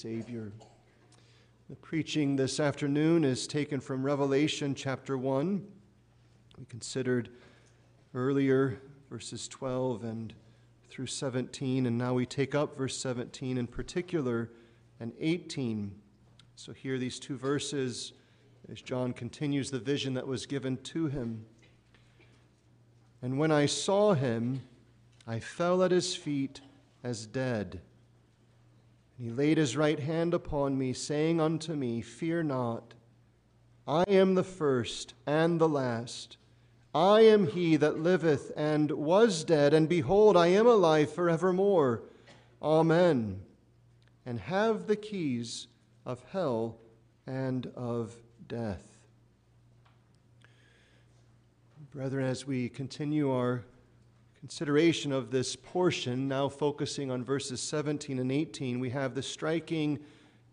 Savior. The preaching this afternoon is taken from Revelation chapter 1. We considered earlier verses 12 and through 17, and now we take up verse 17 in particular and 18. So, hear these two verses as John continues the vision that was given to him. And when I saw him, I fell at his feet as dead. He laid his right hand upon me, saying unto me, Fear not, I am the first and the last. I am he that liveth and was dead, and behold, I am alive forevermore. Amen. And have the keys of hell and of death. Brethren, as we continue our consideration of this portion, now focusing on verses 17 and 18, we have the striking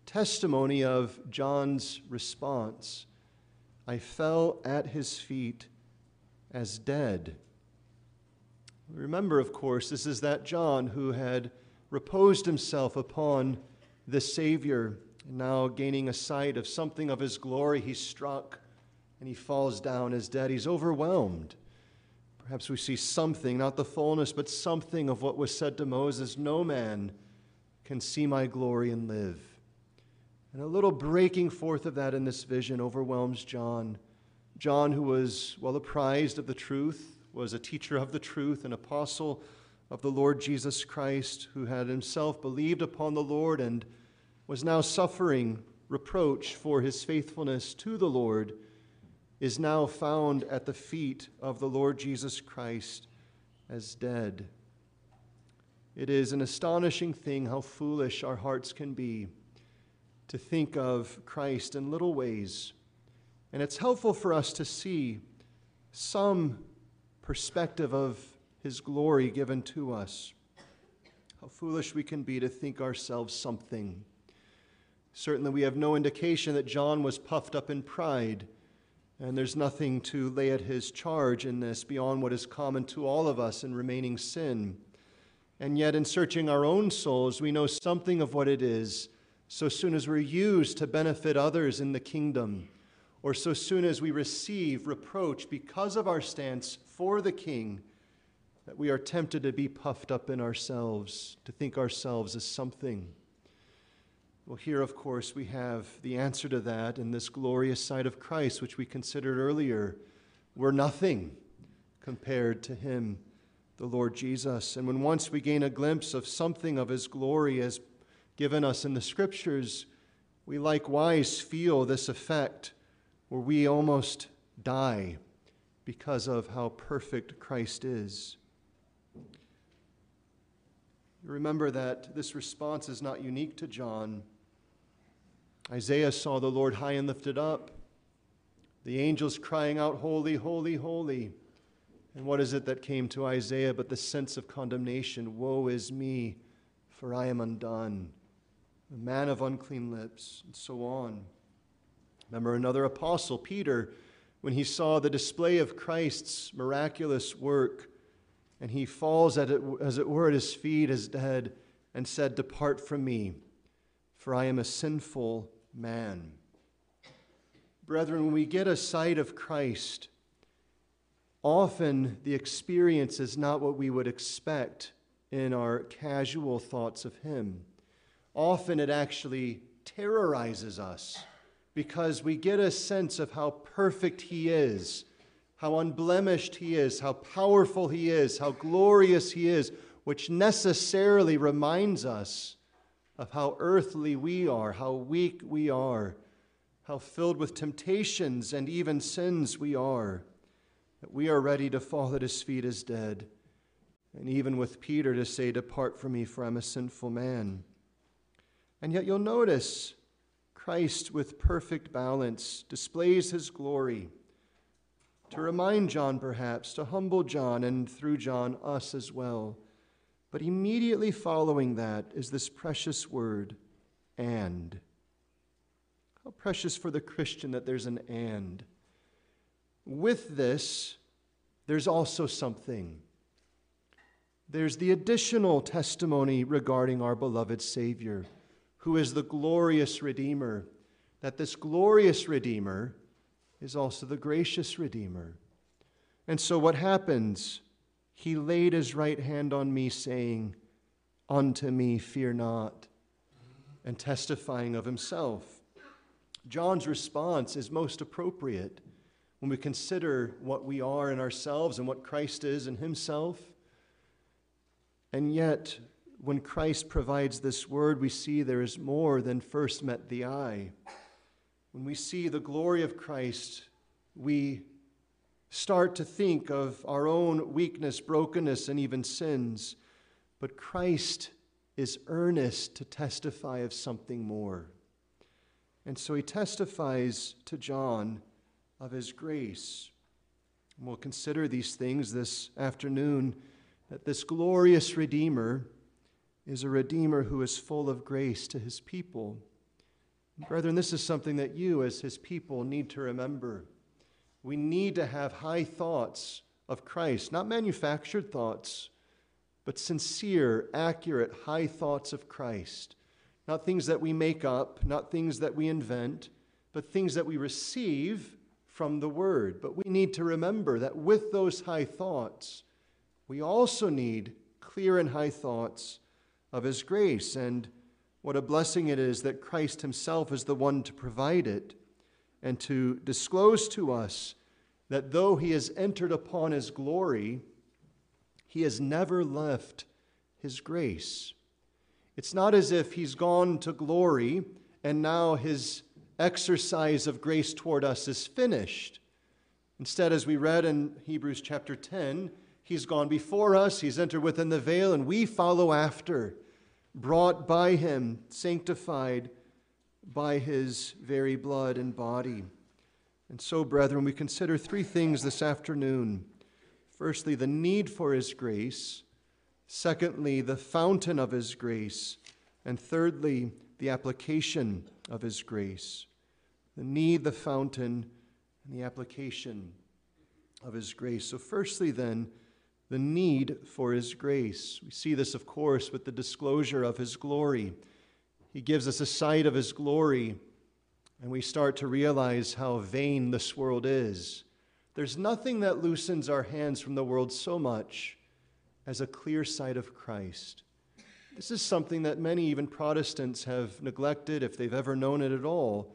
testimony of John's response I fell at his feet as dead. Remember, of course, this is that John who had reposed himself upon the Savior, now gaining a sight of something of his glory, he's struck and he falls down as dead. He's overwhelmed. Perhaps we see something, not the fullness, but something of what was said to Moses No man can see my glory and live. And a little breaking forth of that in this vision overwhelms John. John, who was well apprised of the truth, was a teacher of the truth, an apostle of the Lord Jesus Christ, who had himself believed upon the Lord and was now suffering reproach for his faithfulness to the Lord is now found at the feet of the Lord Jesus Christ as dead. It is an astonishing thing how foolish our hearts can be to think of Christ in little ways. And it's helpful for us to see some perspective of his glory given to us. How foolish we can be to think ourselves something. Certainly, we have no indication that John was puffed up in pride and there's nothing to lay at his charge in this beyond what is common to all of us in remaining sin. And yet, in searching our own souls, we know something of what it is so soon as we're used to benefit others in the kingdom, or so soon as we receive reproach because of our stance for the king, that we are tempted to be puffed up in ourselves, to think ourselves as something. Well, here, of course, we have the answer to that in this glorious sight of Christ, which we considered earlier. We're nothing compared to Him, the Lord Jesus. And when once we gain a glimpse of something of His glory as given us in the Scriptures, we likewise feel this effect where we almost die because of how perfect Christ is. Remember that this response is not unique to John. Isaiah saw the Lord high and lifted up, the angels crying out, Holy, holy, holy. And what is it that came to Isaiah but the sense of condemnation? Woe is me, for I am undone, a man of unclean lips, and so on. Remember another apostle, Peter, when he saw the display of Christ's miraculous work, and he falls at it, as it were at his feet as dead, and said, Depart from me, for I am a sinful man. Brethren, when we get a sight of Christ, often the experience is not what we would expect in our casual thoughts of Him. Often it actually terrorizes us because we get a sense of how perfect He is, how unblemished He is, how powerful He is, how glorious He is, which necessarily reminds us of how earthly we are, how weak we are, how filled with temptations and even sins we are, that we are ready to fall at his feet as dead. And even with Peter to say, Depart from me, for I'm a sinful man. And yet you'll notice Christ, with perfect balance, displays his glory to remind John, perhaps, to humble John, and through John, us as well but immediately following that is this precious word, and. How precious for the Christian that there's an and. With this, there's also something. There's the additional testimony regarding our beloved Savior. who is the glorious Redeemer, that this glorious Redeemer is also the gracious Redeemer. And so what happens? He laid his right hand on me, saying, Unto me, fear not, and testifying of himself. John's response is most appropriate when we consider what we are in ourselves and what Christ is in himself. And yet, when Christ provides this word, we see there is more than first met the eye. When we see the glory of Christ, we start to think of our own weakness, brokenness, and even sins. But Christ is earnest to testify of something more. And so he testifies to John of his grace. And we'll consider these things this afternoon that this glorious Redeemer is a Redeemer who is full of grace to his people. Brethren, this is something that you, as his people, need to remember. We need to have high thoughts of Christ, not manufactured thoughts, but sincere, accurate, high thoughts of Christ. Not things that we make up, not things that we invent, but things that we receive from the Word. But we need to remember that with those high thoughts, we also need clear and high thoughts of His grace. And what a blessing it is that Christ Himself is the one to provide it and to disclose to us that though He has entered upon His glory, He has never left His grace. It's not as if He's gone to glory and now His exercise of grace toward us is finished. Instead, as we read in Hebrews chapter 10, He's gone before us, He's entered within the veil, and we follow after, brought by Him, sanctified by His very blood and body. And so, brethren, we consider three things this afternoon. Firstly, the need for His grace. Secondly, the fountain of His grace. And thirdly, the application of His grace the need, the fountain, and the application of His grace. So, firstly, then, the need for His grace. We see this, of course, with the disclosure of His glory. He gives us a sight of His glory, and we start to realize how vain this world is. There's nothing that loosens our hands from the world so much as a clear sight of Christ. This is something that many, even Protestants, have neglected if they've ever known it at all.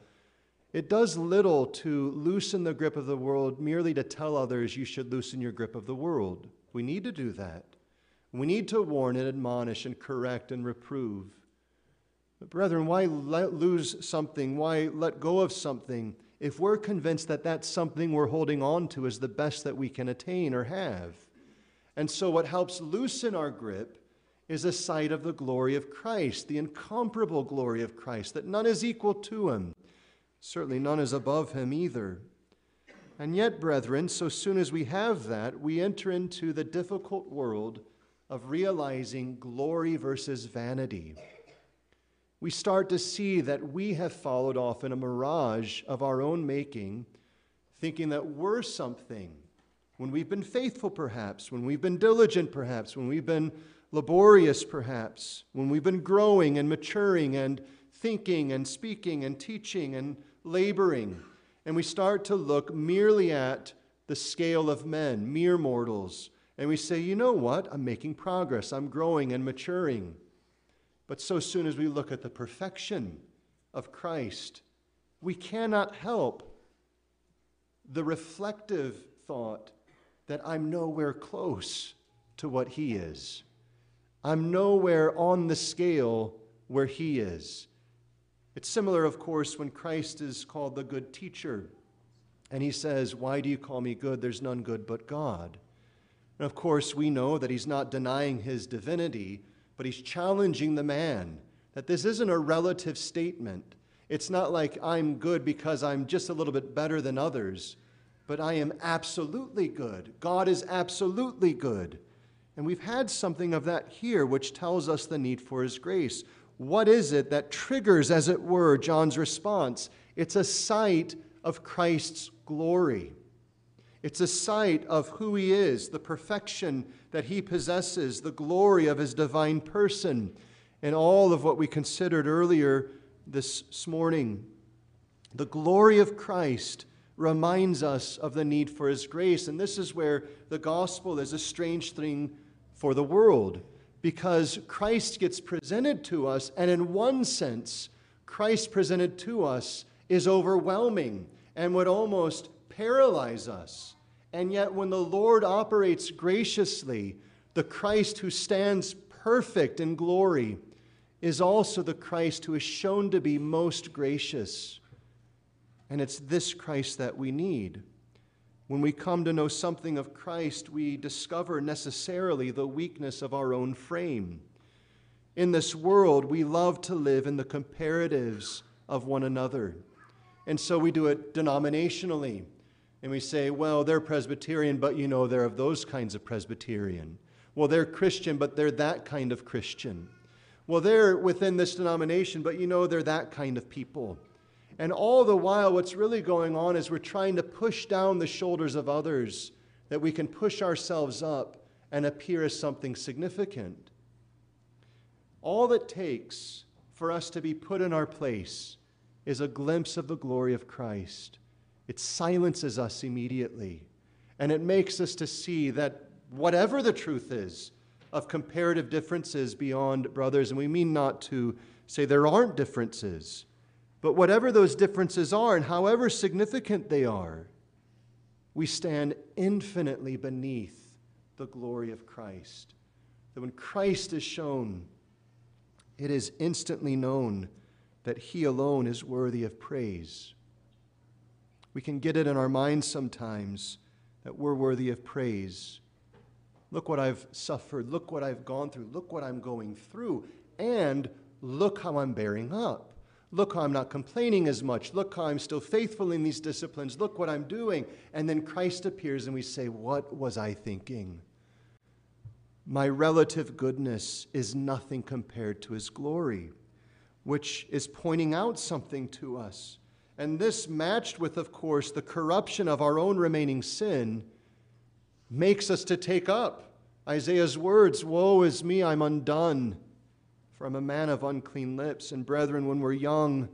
It does little to loosen the grip of the world merely to tell others you should loosen your grip of the world. We need to do that. We need to warn and admonish and correct and reprove. But, brethren, why lose something? Why let go of something if we're convinced that that something we're holding on to is the best that we can attain or have? And so, what helps loosen our grip is a sight of the glory of Christ, the incomparable glory of Christ, that none is equal to him. Certainly none is above him either. And yet, brethren, so soon as we have that, we enter into the difficult world of realizing glory versus vanity. We start to see that we have followed off in a mirage of our own making, thinking that we're something. When we've been faithful, perhaps, when we've been diligent, perhaps, when we've been laborious, perhaps, when we've been growing and maturing and thinking and speaking and teaching and laboring, and we start to look merely at the scale of men, mere mortals, and we say, you know what? I'm making progress, I'm growing and maturing. But so soon as we look at the perfection of Christ, we cannot help the reflective thought that I'm nowhere close to what He is. I'm nowhere on the scale where He is. It's similar, of course, when Christ is called the good teacher. And he says, Why do you call me good? There's none good but God. And of course, we know that he's not denying his divinity, but he's challenging the man that this isn't a relative statement. It's not like I'm good because I'm just a little bit better than others, but I am absolutely good. God is absolutely good. And we've had something of that here, which tells us the need for his grace. What is it that triggers, as it were, John's response? It's a sight of Christ's glory. It's a sight of who he is, the perfection that he possesses, the glory of his divine person. and all of what we considered earlier this morning. The glory of Christ reminds us of the need for His grace. And this is where the gospel is a strange thing for the world because Christ gets presented to us, and in one sense, Christ presented to us is overwhelming and would almost paralyze us. And yet, when the Lord operates graciously, the Christ who stands perfect in glory is also the Christ who is shown to be most gracious. And it's this Christ that we need. When we come to know something of Christ, we discover necessarily the weakness of our own frame. In this world, we love to live in the comparatives of one another. And so we do it denominationally. And we say, well, they're Presbyterian, but you know they're of those kinds of Presbyterian. Well, they're Christian, but they're that kind of Christian. Well, they're within this denomination, but you know they're that kind of people. And all the while, what's really going on is we're trying to push down the shoulders of others that we can push ourselves up and appear as something significant. All it takes for us to be put in our place is a glimpse of the glory of Christ. It silences us immediately, and it makes us to see that whatever the truth is of comparative differences beyond brothers, and we mean not to say there aren't differences but whatever those differences are and however significant they are, we stand infinitely beneath the glory of Christ. That when Christ is shown, it is instantly known that He alone is worthy of praise. We can get it in our minds sometimes that we're worthy of praise. Look what I've suffered. Look what I've gone through. Look what I'm going through. And look how I'm bearing up. Look how I'm not complaining as much. Look how I'm still faithful in these disciplines. Look what I'm doing. And then Christ appears and we say, What was I thinking? My relative goodness is nothing compared to his glory, which is pointing out something to us. And this, matched with, of course, the corruption of our own remaining sin, makes us to take up Isaiah's words Woe is me, I'm undone from a man of unclean lips. And brethren, when we're young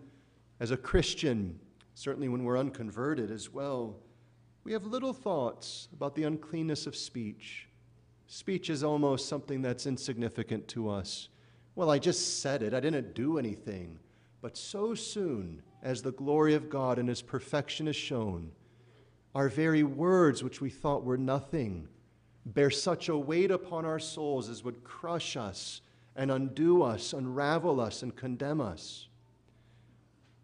as a Christian, certainly when we're unconverted as well, we have little thoughts about the uncleanness of speech. Speech is almost something that's insignificant to us. Well, I just said it, I didn't do anything. But so soon as the glory of God and His perfection is shown, our very words, which we thought were nothing, bear such a weight upon our souls as would crush us and undo us, unravel us, and condemn us.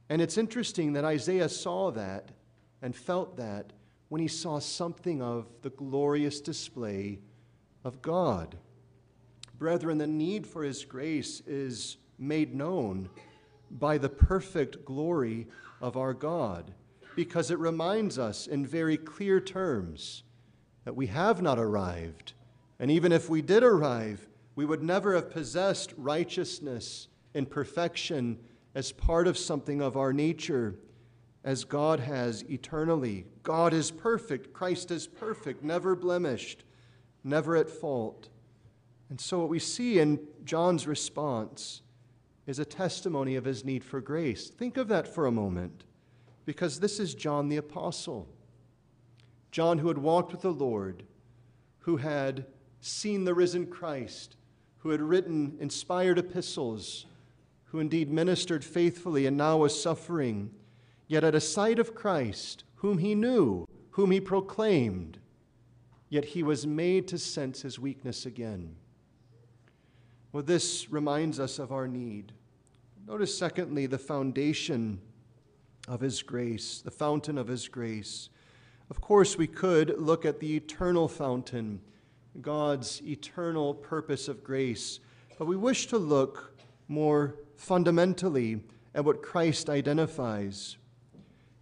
And it's interesting that Isaiah saw that and felt that when he saw something of the glorious display of God. Brethren, the need for his grace is made known by the perfect glory of our God, because it reminds us in very clear terms that we have not arrived. And even if we did arrive, we would never have possessed righteousness and perfection as part of something of our nature as God has eternally. God is perfect, Christ is perfect, never blemished, never at fault. And so, what we see in John's response is a testimony of his need for grace. Think of that for a moment, because this is John the Apostle. John, who had walked with the Lord, who had seen the risen Christ, who had written inspired epistles, who indeed ministered faithfully and now was suffering, yet at a sight of Christ, whom he knew, whom he proclaimed, yet he was made to sense his weakness again. Well, this reminds us of our need. Notice, secondly, the foundation of his grace, the fountain of his grace. Of course, we could look at the eternal fountain God's eternal purpose of grace. But we wish to look more fundamentally at what Christ identifies.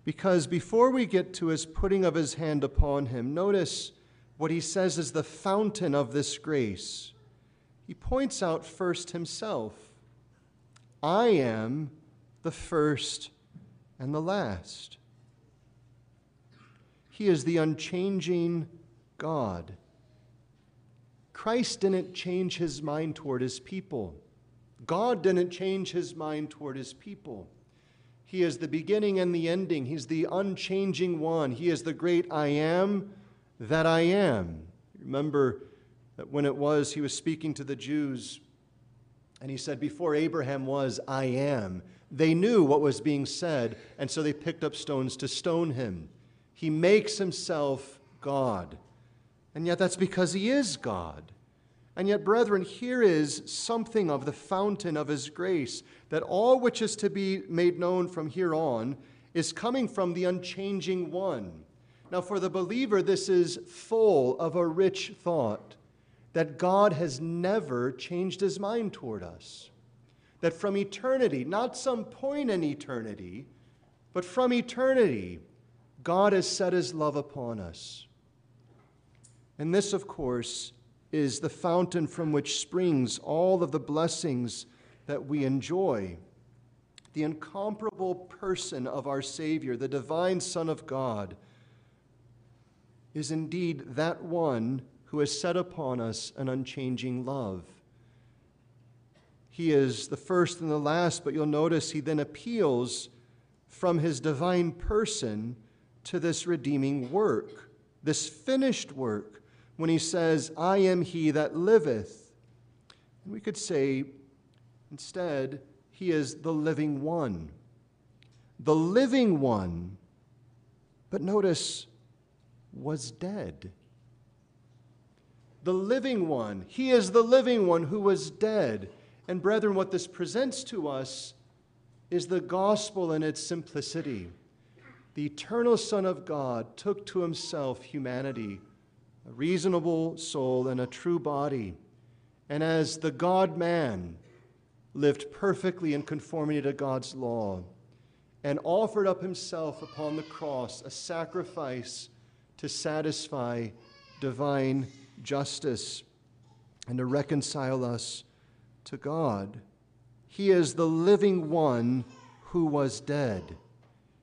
Because before we get to his putting of his hand upon him, notice what he says is the fountain of this grace. He points out first himself I am the first and the last. He is the unchanging God. Christ didn't change his mind toward his people. God didn't change his mind toward his people. He is the beginning and the ending. He's the unchanging one. He is the great I am that I am. Remember that when it was he was speaking to the Jews, and he said, Before Abraham was, I am. They knew what was being said, and so they picked up stones to stone him. He makes himself God. And yet that's because he is God. And yet, brethren, here is something of the fountain of his grace that all which is to be made known from here on is coming from the unchanging one. Now, for the believer, this is full of a rich thought that God has never changed his mind toward us. That from eternity, not some point in eternity, but from eternity, God has set his love upon us. And this, of course, is the fountain from which springs all of the blessings that we enjoy. The incomparable person of our Savior, the divine Son of God, is indeed that one who has set upon us an unchanging love. He is the first and the last, but you'll notice he then appeals from his divine person to this redeeming work, this finished work when he says, I am he that liveth. And we could say, instead, he is the living one. The living one, but notice, was dead. The living one. He is the living one who was dead. And, brethren, what this presents to us is the gospel in its simplicity. The eternal Son of God took to himself humanity a reasonable soul and a true body, and as the God man, lived perfectly in conformity to God's law, and offered up himself upon the cross, a sacrifice to satisfy divine justice and to reconcile us to God. He is the living one who was dead.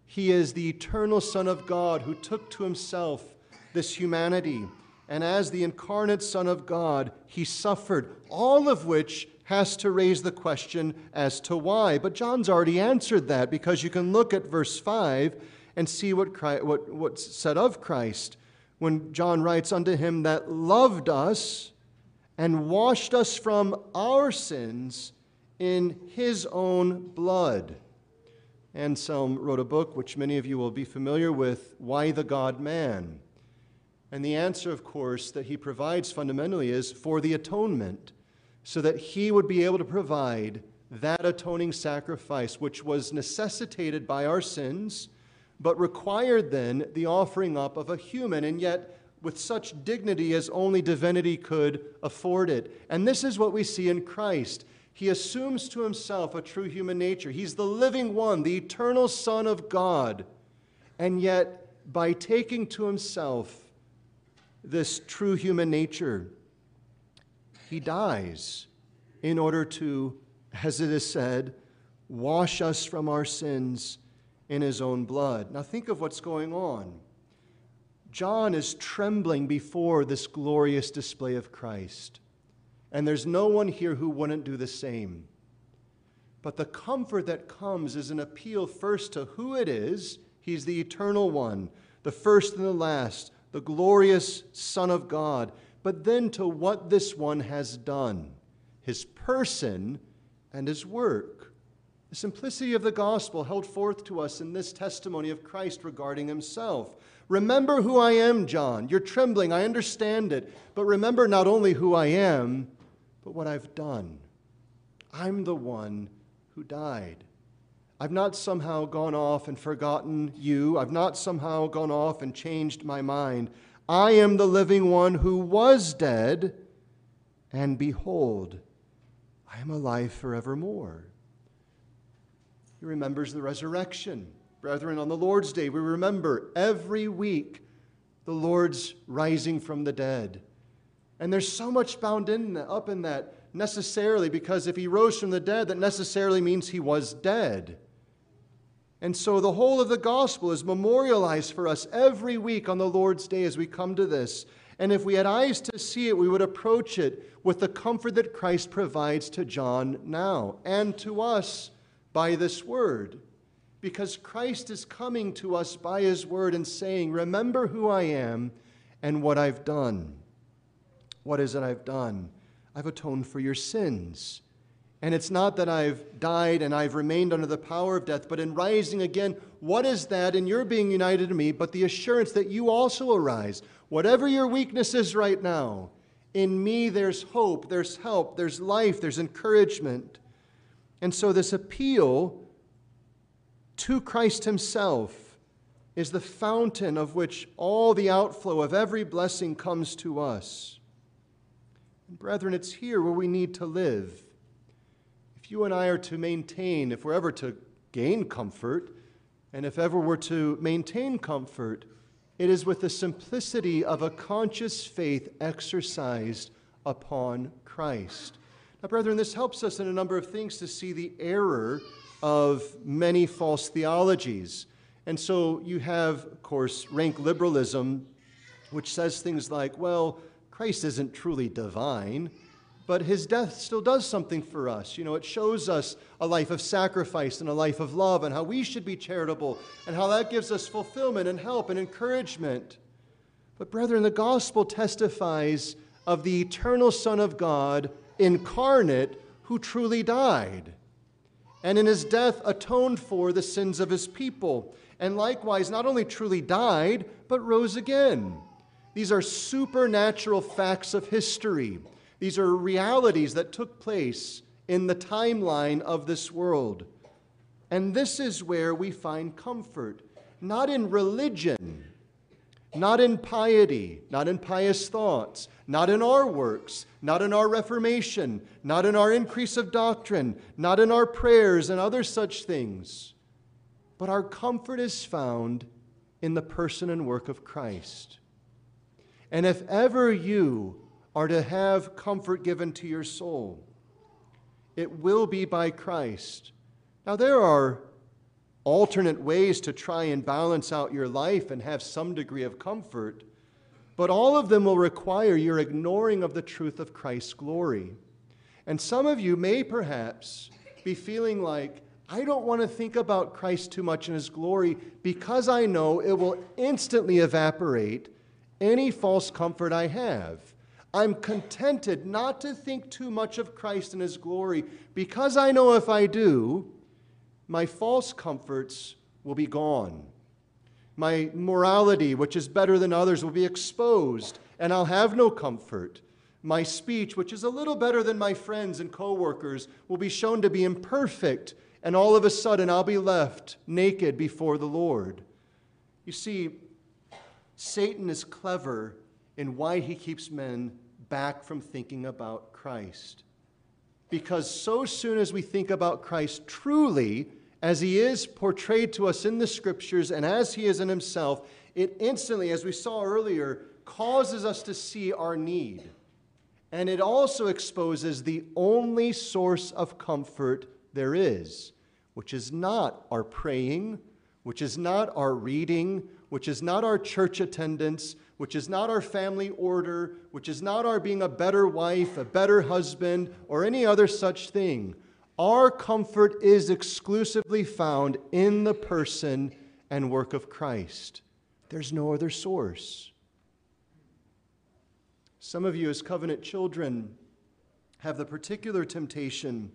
He is the eternal Son of God who took to himself this humanity and as the incarnate Son of God, he suffered, all of which has to raise the question as to why. But John's already answered that because you can look at verse 5 and see what Christ, what, what's said of Christ when John writes, Unto him that loved us and washed us from our sins in his own blood. Anselm wrote a book which many of you will be familiar with, Why the God Man? And the answer, of course, that he provides fundamentally is for the atonement, so that he would be able to provide that atoning sacrifice, which was necessitated by our sins, but required then the offering up of a human, and yet with such dignity as only divinity could afford it. And this is what we see in Christ. He assumes to himself a true human nature. He's the living one, the eternal Son of God. And yet, by taking to himself this true human nature. He dies in order to, as it is said, wash us from our sins in his own blood. Now, think of what's going on. John is trembling before this glorious display of Christ. And there's no one here who wouldn't do the same. But the comfort that comes is an appeal first to who it is. He's the eternal one, the first and the last, the glorious Son of God, but then to what this one has done his person and his work. The simplicity of the gospel held forth to us in this testimony of Christ regarding himself. Remember who I am, John. You're trembling, I understand it. But remember not only who I am, but what I've done. I'm the one who died. I've not somehow gone off and forgotten you. I've not somehow gone off and changed my mind. I am the living one who was dead, and behold, I am alive forevermore. He remembers the resurrection. Brethren, on the Lord's Day, we remember every week the Lord's rising from the dead. And there's so much bound in up in that necessarily because if he rose from the dead, that necessarily means he was dead. And so the whole of the gospel is memorialized for us every week on the Lord's day as we come to this. And if we had eyes to see it, we would approach it with the comfort that Christ provides to John now and to us by this word. Because Christ is coming to us by his word and saying, Remember who I am and what I've done. What is it I've done? I've atoned for your sins. And it's not that I've died and I've remained under the power of death, but in rising again, what is that in your being united to me but the assurance that you also arise? Whatever your weakness is right now, in me there's hope, there's help, there's life, there's encouragement. And so, this appeal to Christ Himself is the fountain of which all the outflow of every blessing comes to us. And brethren, it's here where we need to live If you and I are to maintain, if we're ever to gain comfort, and if ever we're to maintain comfort, it is with the simplicity of a conscious faith exercised upon Christ. Now, brethren, this helps us in a number of things to see the error of many false theologies. And so you have, of course, rank liberalism, which says things like, well, Christ isn't truly divine but his death still does something for us. You know, it shows us a life of sacrifice and a life of love and how we should be charitable and how that gives us fulfillment and help and encouragement. But, brethren, the gospel testifies of the eternal Son of God incarnate who truly died and in his death atoned for the sins of his people, and likewise not only truly died, but rose again. These are supernatural facts of history. These are realities that took place in the timeline of this world. And this is where we find comfort, not in religion, not in piety, not in pious thoughts, not in our works, not in our reformation, not in our increase of doctrine, not in our prayers and other such things. But our comfort is found in the person and work of Christ. And if ever you are to have comfort given to your soul. It will be by Christ. Now, there are alternate ways to try and balance out your life and have some degree of comfort, but all of them will require your ignoring of the truth of Christ's glory. And some of you may perhaps be feeling like, I don't want to think about Christ too much in his glory because I know it will instantly evaporate any false comfort I have. I'm contented not to think too much of Christ and his glory because I know if I do, my false comforts will be gone. My morality, which is better than others, will be exposed, and I'll have no comfort. My speech, which is a little better than my friends and coworkers, will be shown to be imperfect, and all of a sudden I'll be left naked before the Lord. You see, Satan is clever in why he keeps men back from thinking about Christ. Because so soon as we think about Christ truly, as he is portrayed to us in the scriptures and as he is in himself, it instantly, as we saw earlier, causes us to see our need. And it also exposes the only source of comfort there is, which is not our praying, which is not our reading, which is not our church attendance, which is not our family order, which is not our being a better wife, a better husband, or any other such thing. Our comfort is exclusively found in the person and work of Christ. There's no other source. Some of you, as covenant children, have the particular temptation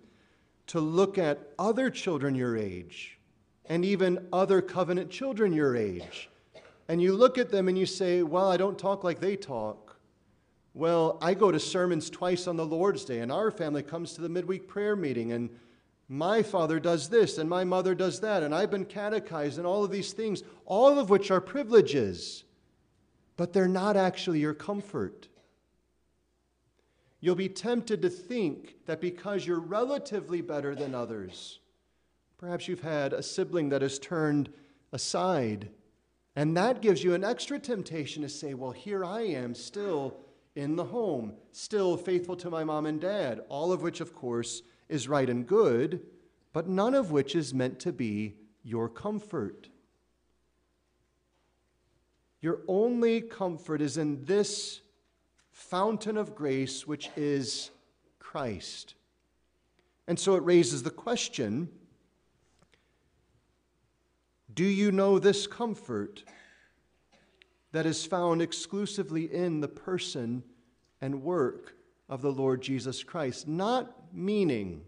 to look at other children your age and even other covenant children your age and you look at them and you say, Well, I don't talk like they talk. Well, I go to sermons twice on the Lord's Day, and our family comes to the midweek prayer meeting, and my father does this, and my mother does that, and I've been catechized, and all of these things, all of which are privileges, but they're not actually your comfort. You'll be tempted to think that because you're relatively better than others, perhaps you've had a sibling that has turned aside and that gives you an extra temptation to say, well, here I am still in the home, still faithful to my mom and dad, all of which, of course, is right and good, but none of which is meant to be your comfort. Your only comfort is in this fountain of grace, which is Christ. And so it raises the question Do you know this comfort that is found exclusively in the person and work of the Lord Jesus Christ? Not meaning,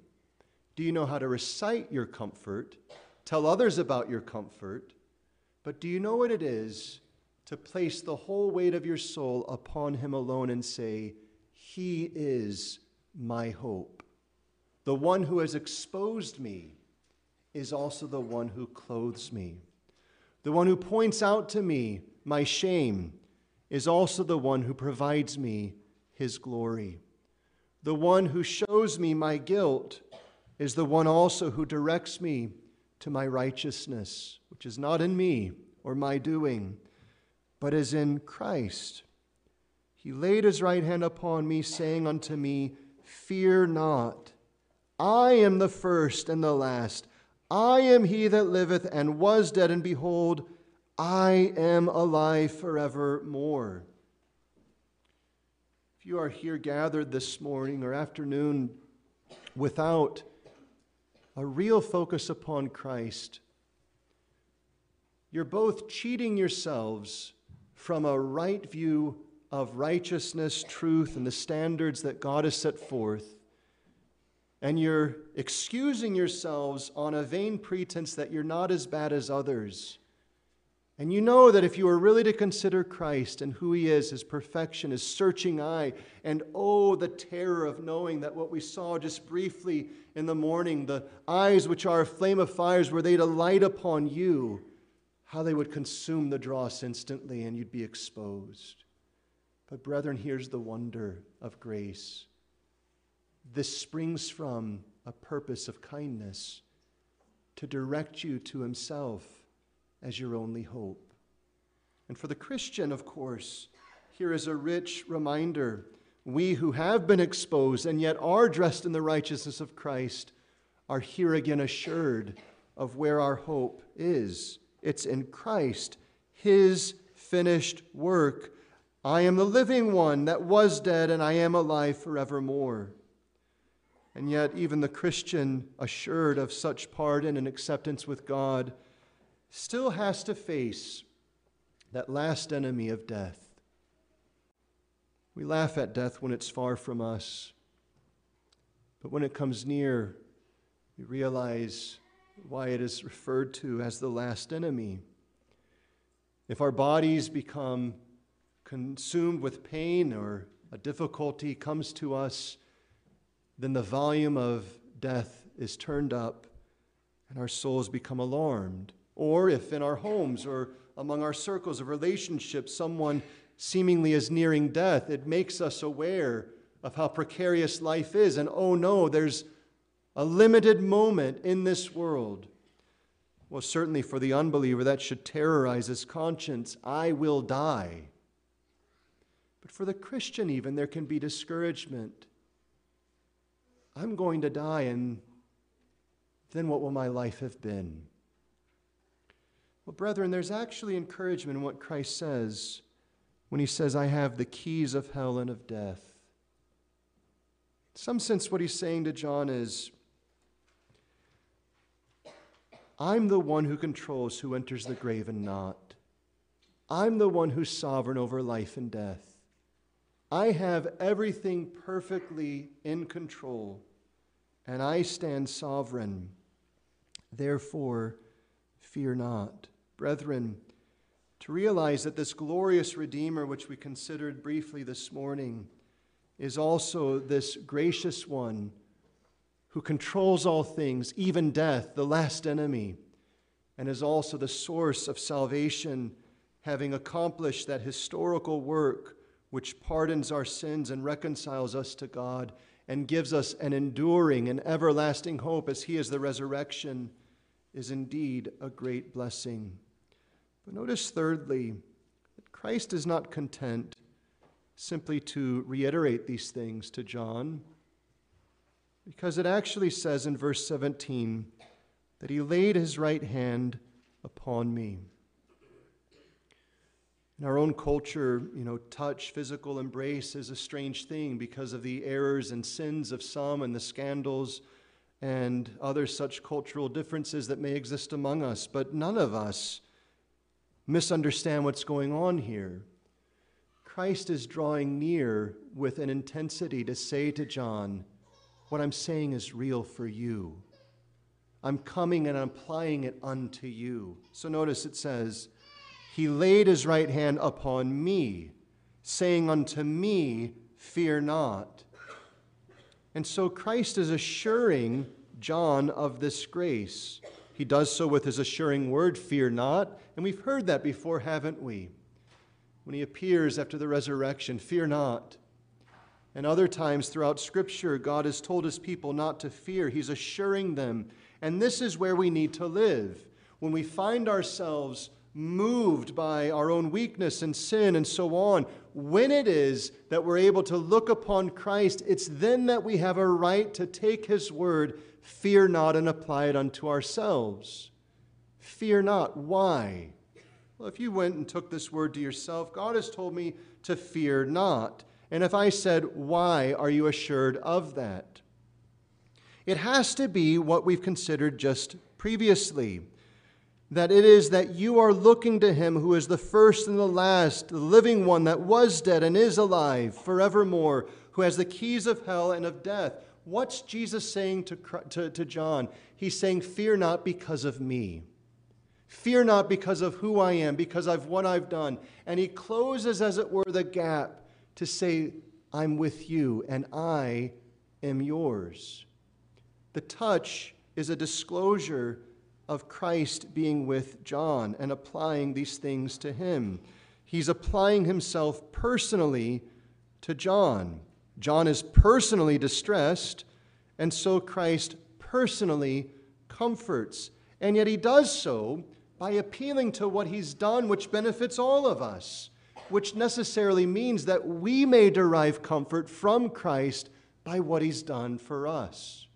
do you know how to recite your comfort, tell others about your comfort, but do you know what it is to place the whole weight of your soul upon Him alone and say, He is my hope? The one who has exposed me is also the one who clothes me. The one who points out to me my shame is also the one who provides me his glory. The one who shows me my guilt is the one also who directs me to my righteousness, which is not in me or my doing, but is in Christ. He laid his right hand upon me, saying unto me, Fear not. I am the first and the last. I am he that liveth and was dead, and behold, I am alive forevermore. If you are here gathered this morning or afternoon without a real focus upon Christ, you're both cheating yourselves from a right view of righteousness, truth, and the standards that God has set forth and you're excusing yourselves on a vain pretense that you're not as bad as others. And you know that if you are really to consider Christ and who he is, his perfection, his searching eye, and oh, the terror of knowing that what we saw just briefly in the morning, the eyes which are a flame of fires, were they to light upon you, how they would consume the dross instantly and you'd be exposed. But, brethren, here's the wonder of grace this springs from a purpose of kindness to direct you to Himself as your only hope. And for the Christian, of course, here is a rich reminder. We who have been exposed and yet are dressed in the righteousness of Christ are here again assured of where our hope is. It's in Christ, His finished work. I am the living one that was dead, and I am alive forevermore. And yet, even the Christian, assured of such pardon and acceptance with God, still has to face that last enemy of death. We laugh at death when it's far from us, but when it comes near, we realize why it is referred to as the last enemy. If our bodies become consumed with pain or a difficulty comes to us, then the volume of death is turned up and our souls become alarmed. Or if in our homes or among our circles of relationships someone seemingly is nearing death, it makes us aware of how precarious life is. And oh no, there's a limited moment in this world. Well, certainly for the unbeliever, that should terrorize his conscience. I will die. But for the Christian, even, there can be discouragement. I'm going to die, and then what will my life have been? Well, brethren, there's actually encouragement in what Christ says when he says, I have the keys of hell and of death. In some sense, what he's saying to John is, I'm the one who controls who enters the grave and not. I'm the one who's sovereign over life and death. I have everything perfectly in control and I stand sovereign. Therefore, fear not. Brethren, to realize that this glorious Redeemer, which we considered briefly this morning, is also this gracious one who controls all things, even death, the last enemy, and is also the source of salvation, having accomplished that historical work which pardons our sins and reconciles us to God and gives us an enduring and everlasting hope as He is the resurrection, is indeed a great blessing. But notice, thirdly, that Christ is not content simply to reiterate these things to John, because it actually says in verse 17 that He laid His right hand upon me. In our own culture, you know, touch, physical embrace is a strange thing because of the errors and sins of some and the scandals and other such cultural differences that may exist among us. But none of us misunderstand what's going on here. Christ is drawing near with an intensity to say to John, What I'm saying is real for you. I'm coming and I'm applying it unto you. So notice it says, He laid his right hand upon me, saying unto me, Fear not. And so Christ is assuring John of this grace. He does so with his assuring word, Fear not. And we've heard that before, haven't we? When he appears after the resurrection, Fear not. And other times throughout Scripture, God has told his people not to fear. He's assuring them and this is where we need to live. When we find ourselves moved by our own weakness and sin and so on, when it is that we're able to look upon Christ, it's then that we have a right to take His word, fear not, and apply it unto ourselves. Fear not. Why? Well, if you went and took this word to yourself, God has told me to fear not. And if I said, Why are you assured of that? It has to be what we've considered just previously that it is that you are looking to him who is the first and the last, the living one that was dead and is alive forevermore, who has the keys of hell and of death. What's Jesus saying to, to, to John? He's saying, Fear not because of me. Fear not because of who I am, because of what I've done. And he closes, as it were, the gap to say, I'm with you and I am yours. The touch is a disclosure of Christ being with John and applying these things to him. He's applying himself personally to John. John is personally distressed, and so Christ personally comforts. And yet he does so by appealing to what he's done, which benefits all of us, which necessarily means that we may derive comfort from Christ by what he's done for us.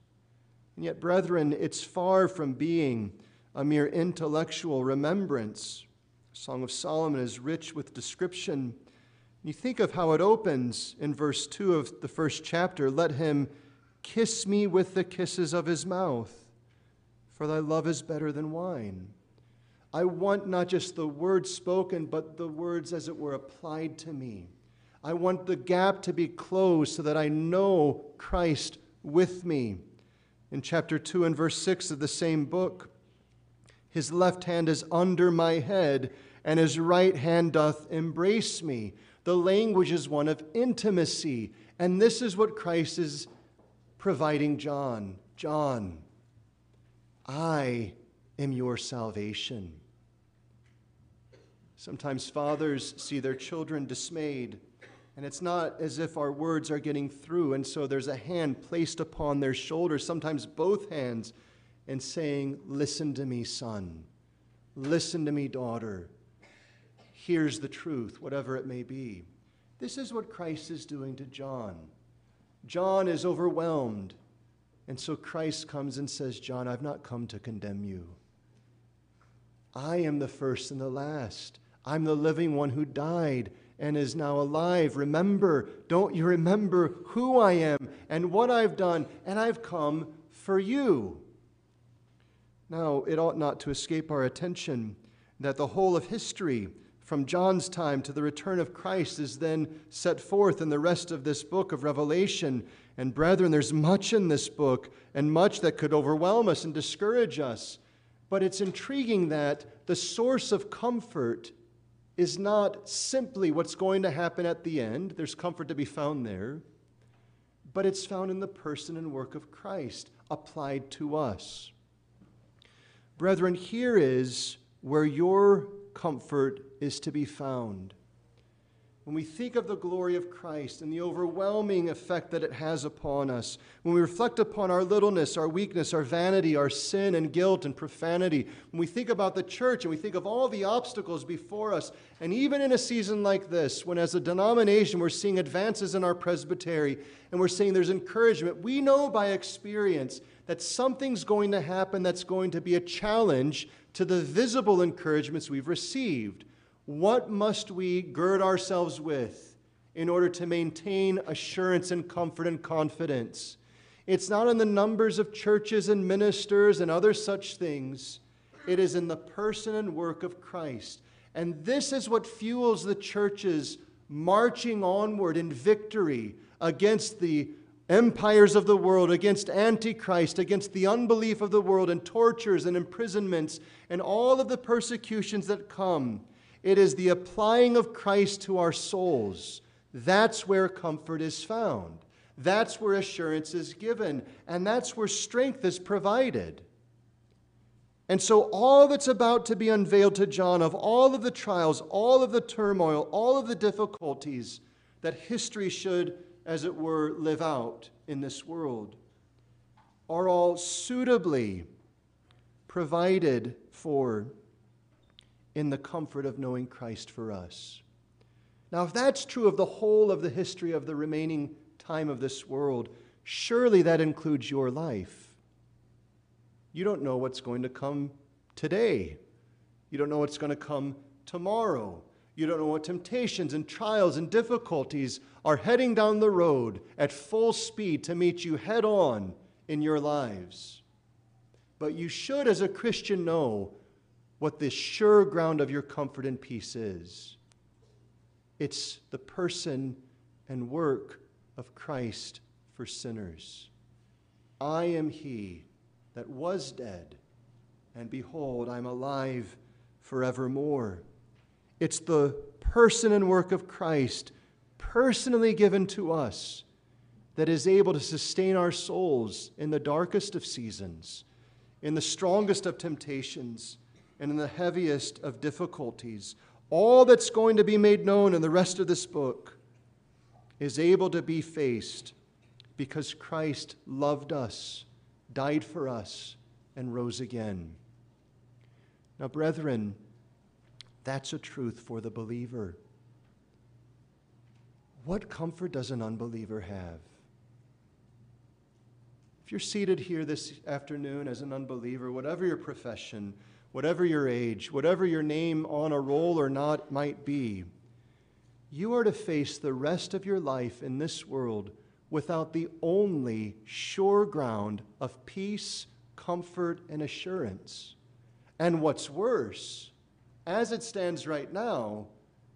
And yet, brethren, it's far from being a mere intellectual remembrance. Song of Solomon is rich with description. You think of how it opens in verse 2 of the first chapter Let him kiss me with the kisses of his mouth, for thy love is better than wine. I want not just the words spoken, but the words as it were applied to me. I want the gap to be closed so that I know Christ with me in chapter 2 and verse 6 of the same book. His left hand is under my head, and his right hand doth embrace me. The language is one of intimacy. And this is what Christ is providing John. John, I am your salvation. Sometimes fathers see their children dismayed and it's not as if our words are getting through. And so there's a hand placed upon their shoulder, sometimes both hands, and saying, Listen to me, son. Listen to me, daughter. Here's the truth, whatever it may be. This is what Christ is doing to John. John is overwhelmed. And so Christ comes and says, John, I've not come to condemn you. I am the first and the last. I'm the living one who died and is now alive. Remember, don't you remember who I am and what I've done, and I've come for you. Now, it ought not to escape our attention that the whole of history, from John's time to the return of Christ, is then set forth in the rest of this book of Revelation. And brethren, there's much in this book, and much that could overwhelm us and discourage us. But it's intriguing that the source of comfort is not simply what's going to happen at the end, there's comfort to be found there, but it's found in the person and work of Christ applied to us. Brethren, here is where your comfort is to be found. When we think of the glory of Christ and the overwhelming effect that it has upon us, when we reflect upon our littleness, our weakness, our vanity, our sin and guilt and profanity, when we think about the church and we think of all the obstacles before us, and even in a season like this, when as a denomination we're seeing advances in our presbytery and we're seeing there's encouragement, we know by experience that something's going to happen that's going to be a challenge to the visible encouragements we've received. What must we gird ourselves with in order to maintain assurance and comfort and confidence? It's not in the numbers of churches and ministers and other such things. It is in the person and work of Christ. And this is what fuels the churches marching onward in victory against the empires of the world, against Antichrist, against the unbelief of the world, and tortures and imprisonments and all of the persecutions that come. It is the applying of Christ to our souls. That's where comfort is found. That's where assurance is given. And that's where strength is provided. And so, all that's about to be unveiled to John of all of the trials, all of the turmoil, all of the difficulties that history should as it were, live out in this world, are all suitably provided for in the comfort of knowing Christ for us. Now, if that's true of the whole of the history of the remaining time of this world, surely that includes your life. You don't know what's going to come today. You don't know what's going to come tomorrow. You don't know what temptations and trials and difficulties are heading down the road at full speed to meet you head on in your lives. But you should, as a Christian, know what the sure ground of your comfort and peace is. It's the person and work of Christ for sinners. I am he that was dead, and behold, I'm alive forevermore. It's the person and work of Christ personally given to us that is able to sustain our souls in the darkest of seasons, in the strongest of temptations, and in the heaviest of difficulties. All that's going to be made known in the rest of this book is able to be faced because Christ loved us, died for us, and rose again. Now, brethren, that's a truth for the believer. What comfort does an unbeliever have? If you're seated here this afternoon as an unbeliever, whatever your profession, whatever your age, whatever your name on a roll or not might be, you are to face the rest of your life in this world without the only sure ground of peace, comfort, and assurance. And what's worse, as it stands right now,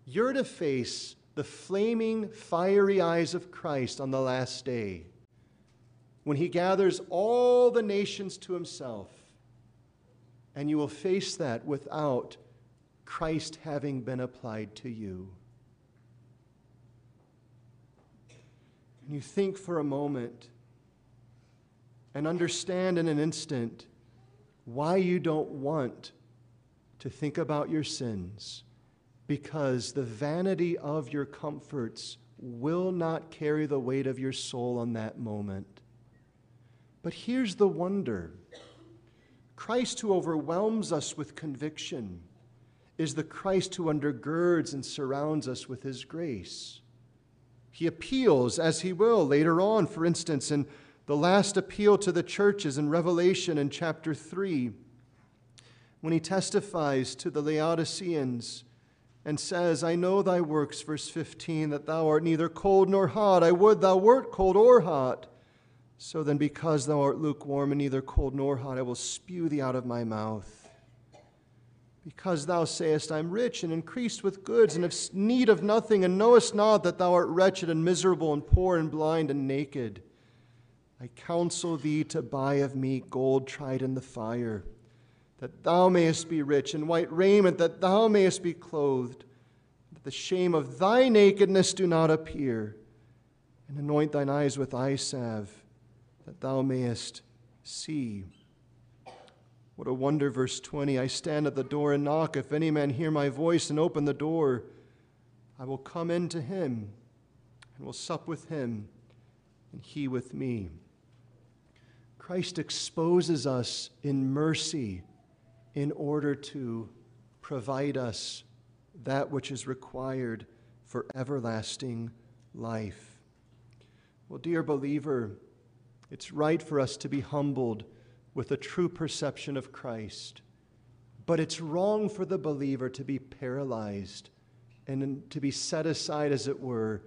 you're to face the flaming, fiery eyes of Christ on the last day when he gathers all the nations to himself. And you will face that without Christ having been applied to you. And you think for a moment and understand in an instant why you don't want to think about your sins because the vanity of your comforts will not carry the weight of your soul on that moment. But here's the wonder Christ, who overwhelms us with conviction, is the Christ who undergirds and surrounds us with his grace. He appeals, as he will later on, for instance, in the last appeal to the churches in Revelation in chapter 3 when he testifies to the Laodiceans and says, I know thy works, verse 15, that thou art neither cold nor hot. I would thou wert cold or hot. So then, because thou art lukewarm and neither cold nor hot, I will spew thee out of my mouth. Because thou sayest, I am rich and increased with goods, and have need of nothing, and knowest not that thou art wretched and miserable, and poor and blind and naked. I counsel thee to buy of me gold tried in the fire that thou mayest be rich, and white raiment, that thou mayest be clothed, that the shame of thy nakedness do not appear, and anoint thine eyes with eye salve, that thou mayest see. What a wonder, verse 20. I stand at the door and knock. If any man hear my voice and open the door, I will come in to him and will sup with him, and he with me. Christ exposes us in mercy in order to provide us that which is required for everlasting life. Well, dear believer, it's right for us to be humbled with a true perception of Christ. But it's wrong for the believer to be paralyzed and to be set aside, as it were,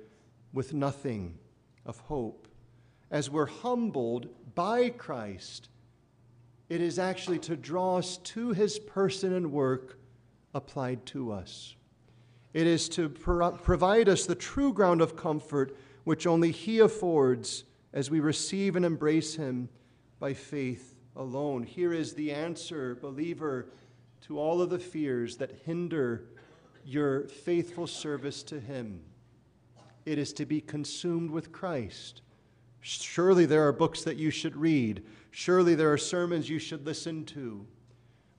with nothing of hope. As we're humbled by Christ, it is actually to draw us to his person and work applied to us. It is to pro- provide us the true ground of comfort which only he affords as we receive and embrace him by faith alone. Here is the answer, believer, to all of the fears that hinder your faithful service to him. It is to be consumed with Christ. Surely there are books that you should read. Surely there are sermons you should listen to.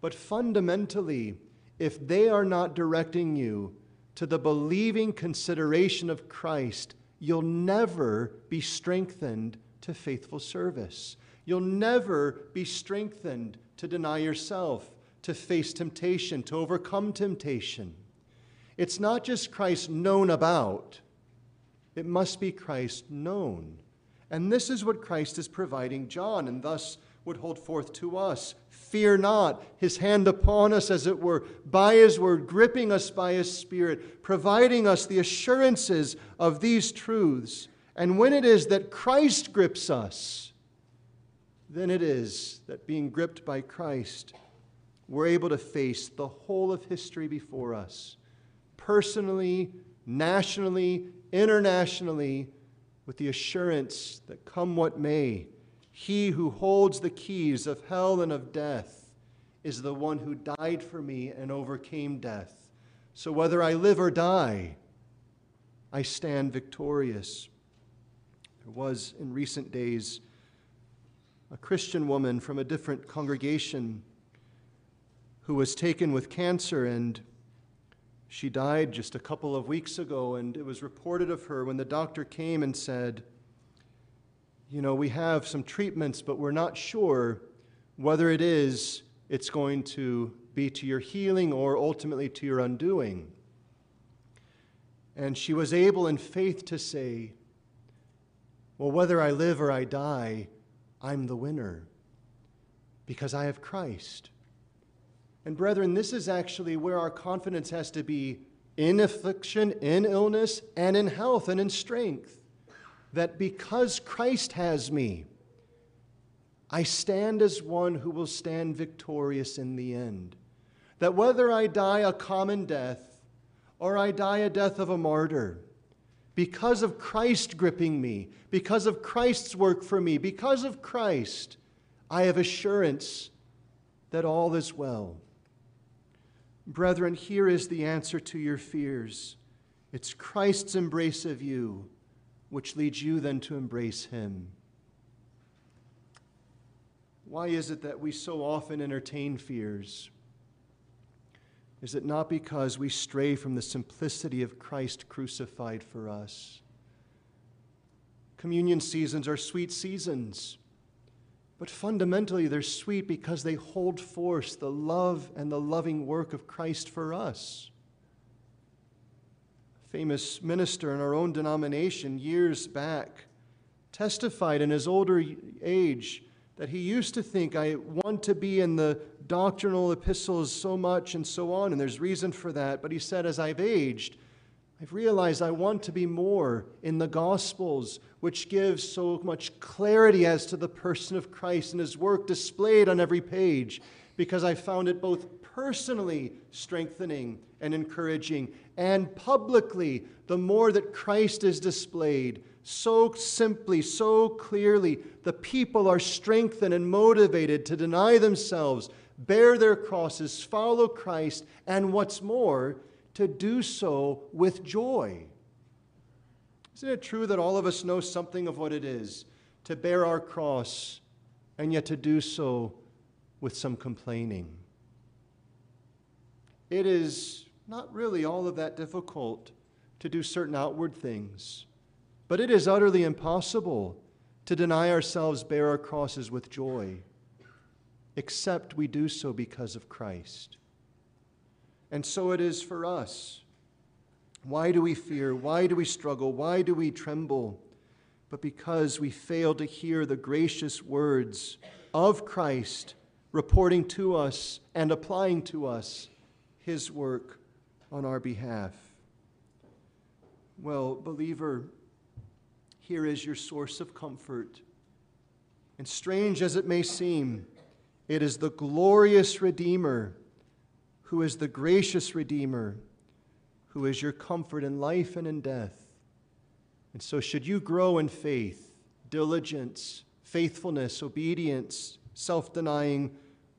But fundamentally, if they are not directing you to the believing consideration of Christ, you'll never be strengthened to faithful service. You'll never be strengthened to deny yourself, to face temptation, to overcome temptation. It's not just Christ known about, it must be Christ known. And this is what Christ is providing John, and thus would hold forth to us. Fear not, his hand upon us, as it were, by his word, gripping us by his spirit, providing us the assurances of these truths. And when it is that Christ grips us, then it is that being gripped by Christ, we're able to face the whole of history before us, personally, nationally, internationally, with the assurance that come what may, he who holds the keys of hell and of death is the one who died for me and overcame death. So whether I live or die, I stand victorious. There was in recent days a Christian woman from a different congregation who was taken with cancer and she died just a couple of weeks ago, and it was reported of her when the doctor came and said, You know, we have some treatments, but we're not sure whether it is it's going to be to your healing or ultimately to your undoing. And she was able in faith to say, Well, whether I live or I die, I'm the winner because I have Christ. And brethren, this is actually where our confidence has to be in affliction, in illness, and in health and in strength. That because Christ has me, I stand as one who will stand victorious in the end. That whether I die a common death or I die a death of a martyr, because of Christ gripping me, because of Christ's work for me, because of Christ, I have assurance that all is well. Brethren, here is the answer to your fears it's Christ's embrace of you, which leads you then to embrace Him. Why is it that we so often entertain fears? Is it not because we stray from the simplicity of Christ crucified for us? Communion seasons are sweet seasons. But fundamentally, they're sweet because they hold forth the love and the loving work of Christ for us. Famous minister in our own denomination years back testified in his older age that he used to think, I want to be in the doctrinal epistles so much and so on, and there's reason for that. But he said, as I've aged, I've realized I want to be more in the Gospels, which gives so much clarity as to the person of Christ and his work displayed on every page, because I found it both personally strengthening and encouraging, and publicly, the more that Christ is displayed, so simply, so clearly, the people are strengthened and motivated to deny themselves, bear their crosses, follow Christ, and what's more, to do so with joy. Isn't it true that all of us know something of what it is to bear our cross and yet to do so with some complaining? It is not really all of that difficult to do certain outward things, but it is utterly impossible to deny ourselves, bear our crosses with joy, except we do so because of Christ. And so it is for us. Why do we fear? Why do we struggle? Why do we tremble? But because we fail to hear the gracious words of Christ reporting to us and applying to us his work on our behalf. Well, believer, here is your source of comfort. And strange as it may seem, it is the glorious Redeemer who is the gracious Redeemer, who is your comfort in life and in death. And so, should you grow in faith, diligence, faithfulness, obedience, self denying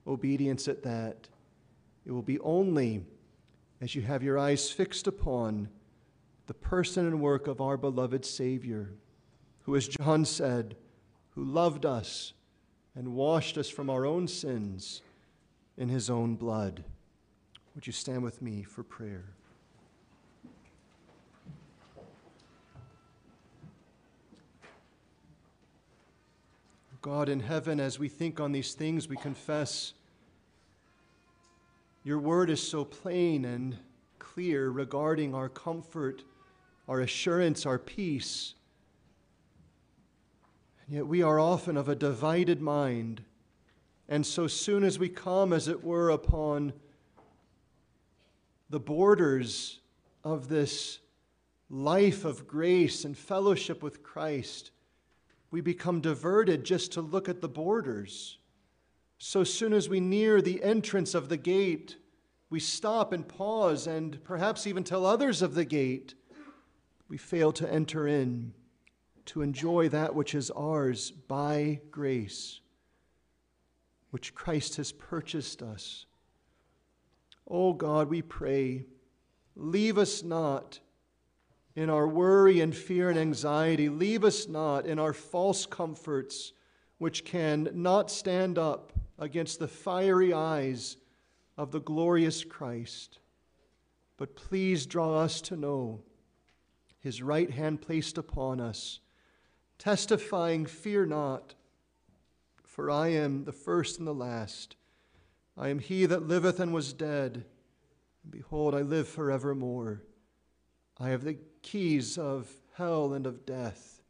obedience at that, it will be only as you have your eyes fixed upon the person and work of our beloved Savior, who, as John said, who loved us and washed us from our own sins in his own blood. Would you stand with me for prayer? God in heaven, as we think on these things, we confess your word is so plain and clear regarding our comfort, our assurance, our peace. And yet we are often of a divided mind. And so soon as we come, as it were, upon the borders of this life of grace and fellowship with Christ, we become diverted just to look at the borders. So soon as we near the entrance of the gate, we stop and pause and perhaps even tell others of the gate. We fail to enter in to enjoy that which is ours by grace, which Christ has purchased us. Oh God, we pray, leave us not in our worry and fear and anxiety. Leave us not in our false comforts, which can not stand up against the fiery eyes of the glorious Christ. But please draw us to know his right hand placed upon us, testifying, Fear not, for I am the first and the last. I am he that liveth and was dead. And behold, I live forevermore. I have the keys of hell and of death.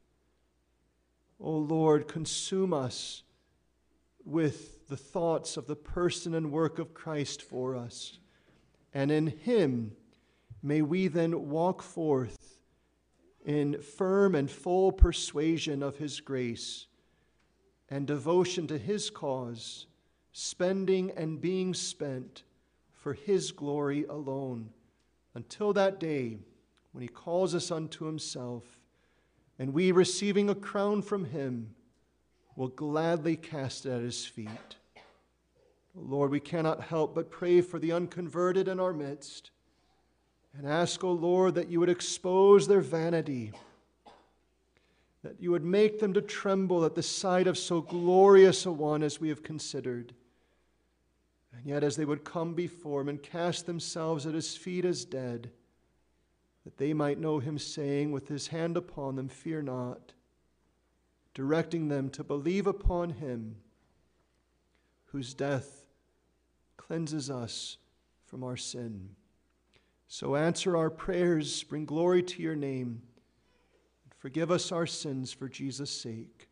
O Lord, consume us with the thoughts of the person and work of Christ for us. And in Him may we then walk forth in firm and full persuasion of His grace and devotion to His cause, spending and being spent for His glory alone until that day when he calls us unto himself, and we, receiving a crown from him, will gladly cast it at his feet. Lord, we cannot help but pray for the unconverted in our midst and ask, O oh Lord, that you would expose their vanity, that you would make them to tremble at the sight of so glorious a one as we have considered. And yet, as they would come before him and cast themselves at his feet as dead, that they might know him, saying with his hand upon them, Fear not, directing them to believe upon him whose death cleanses us from our sin. So answer our prayers, bring glory to your name, and forgive us our sins for Jesus' sake.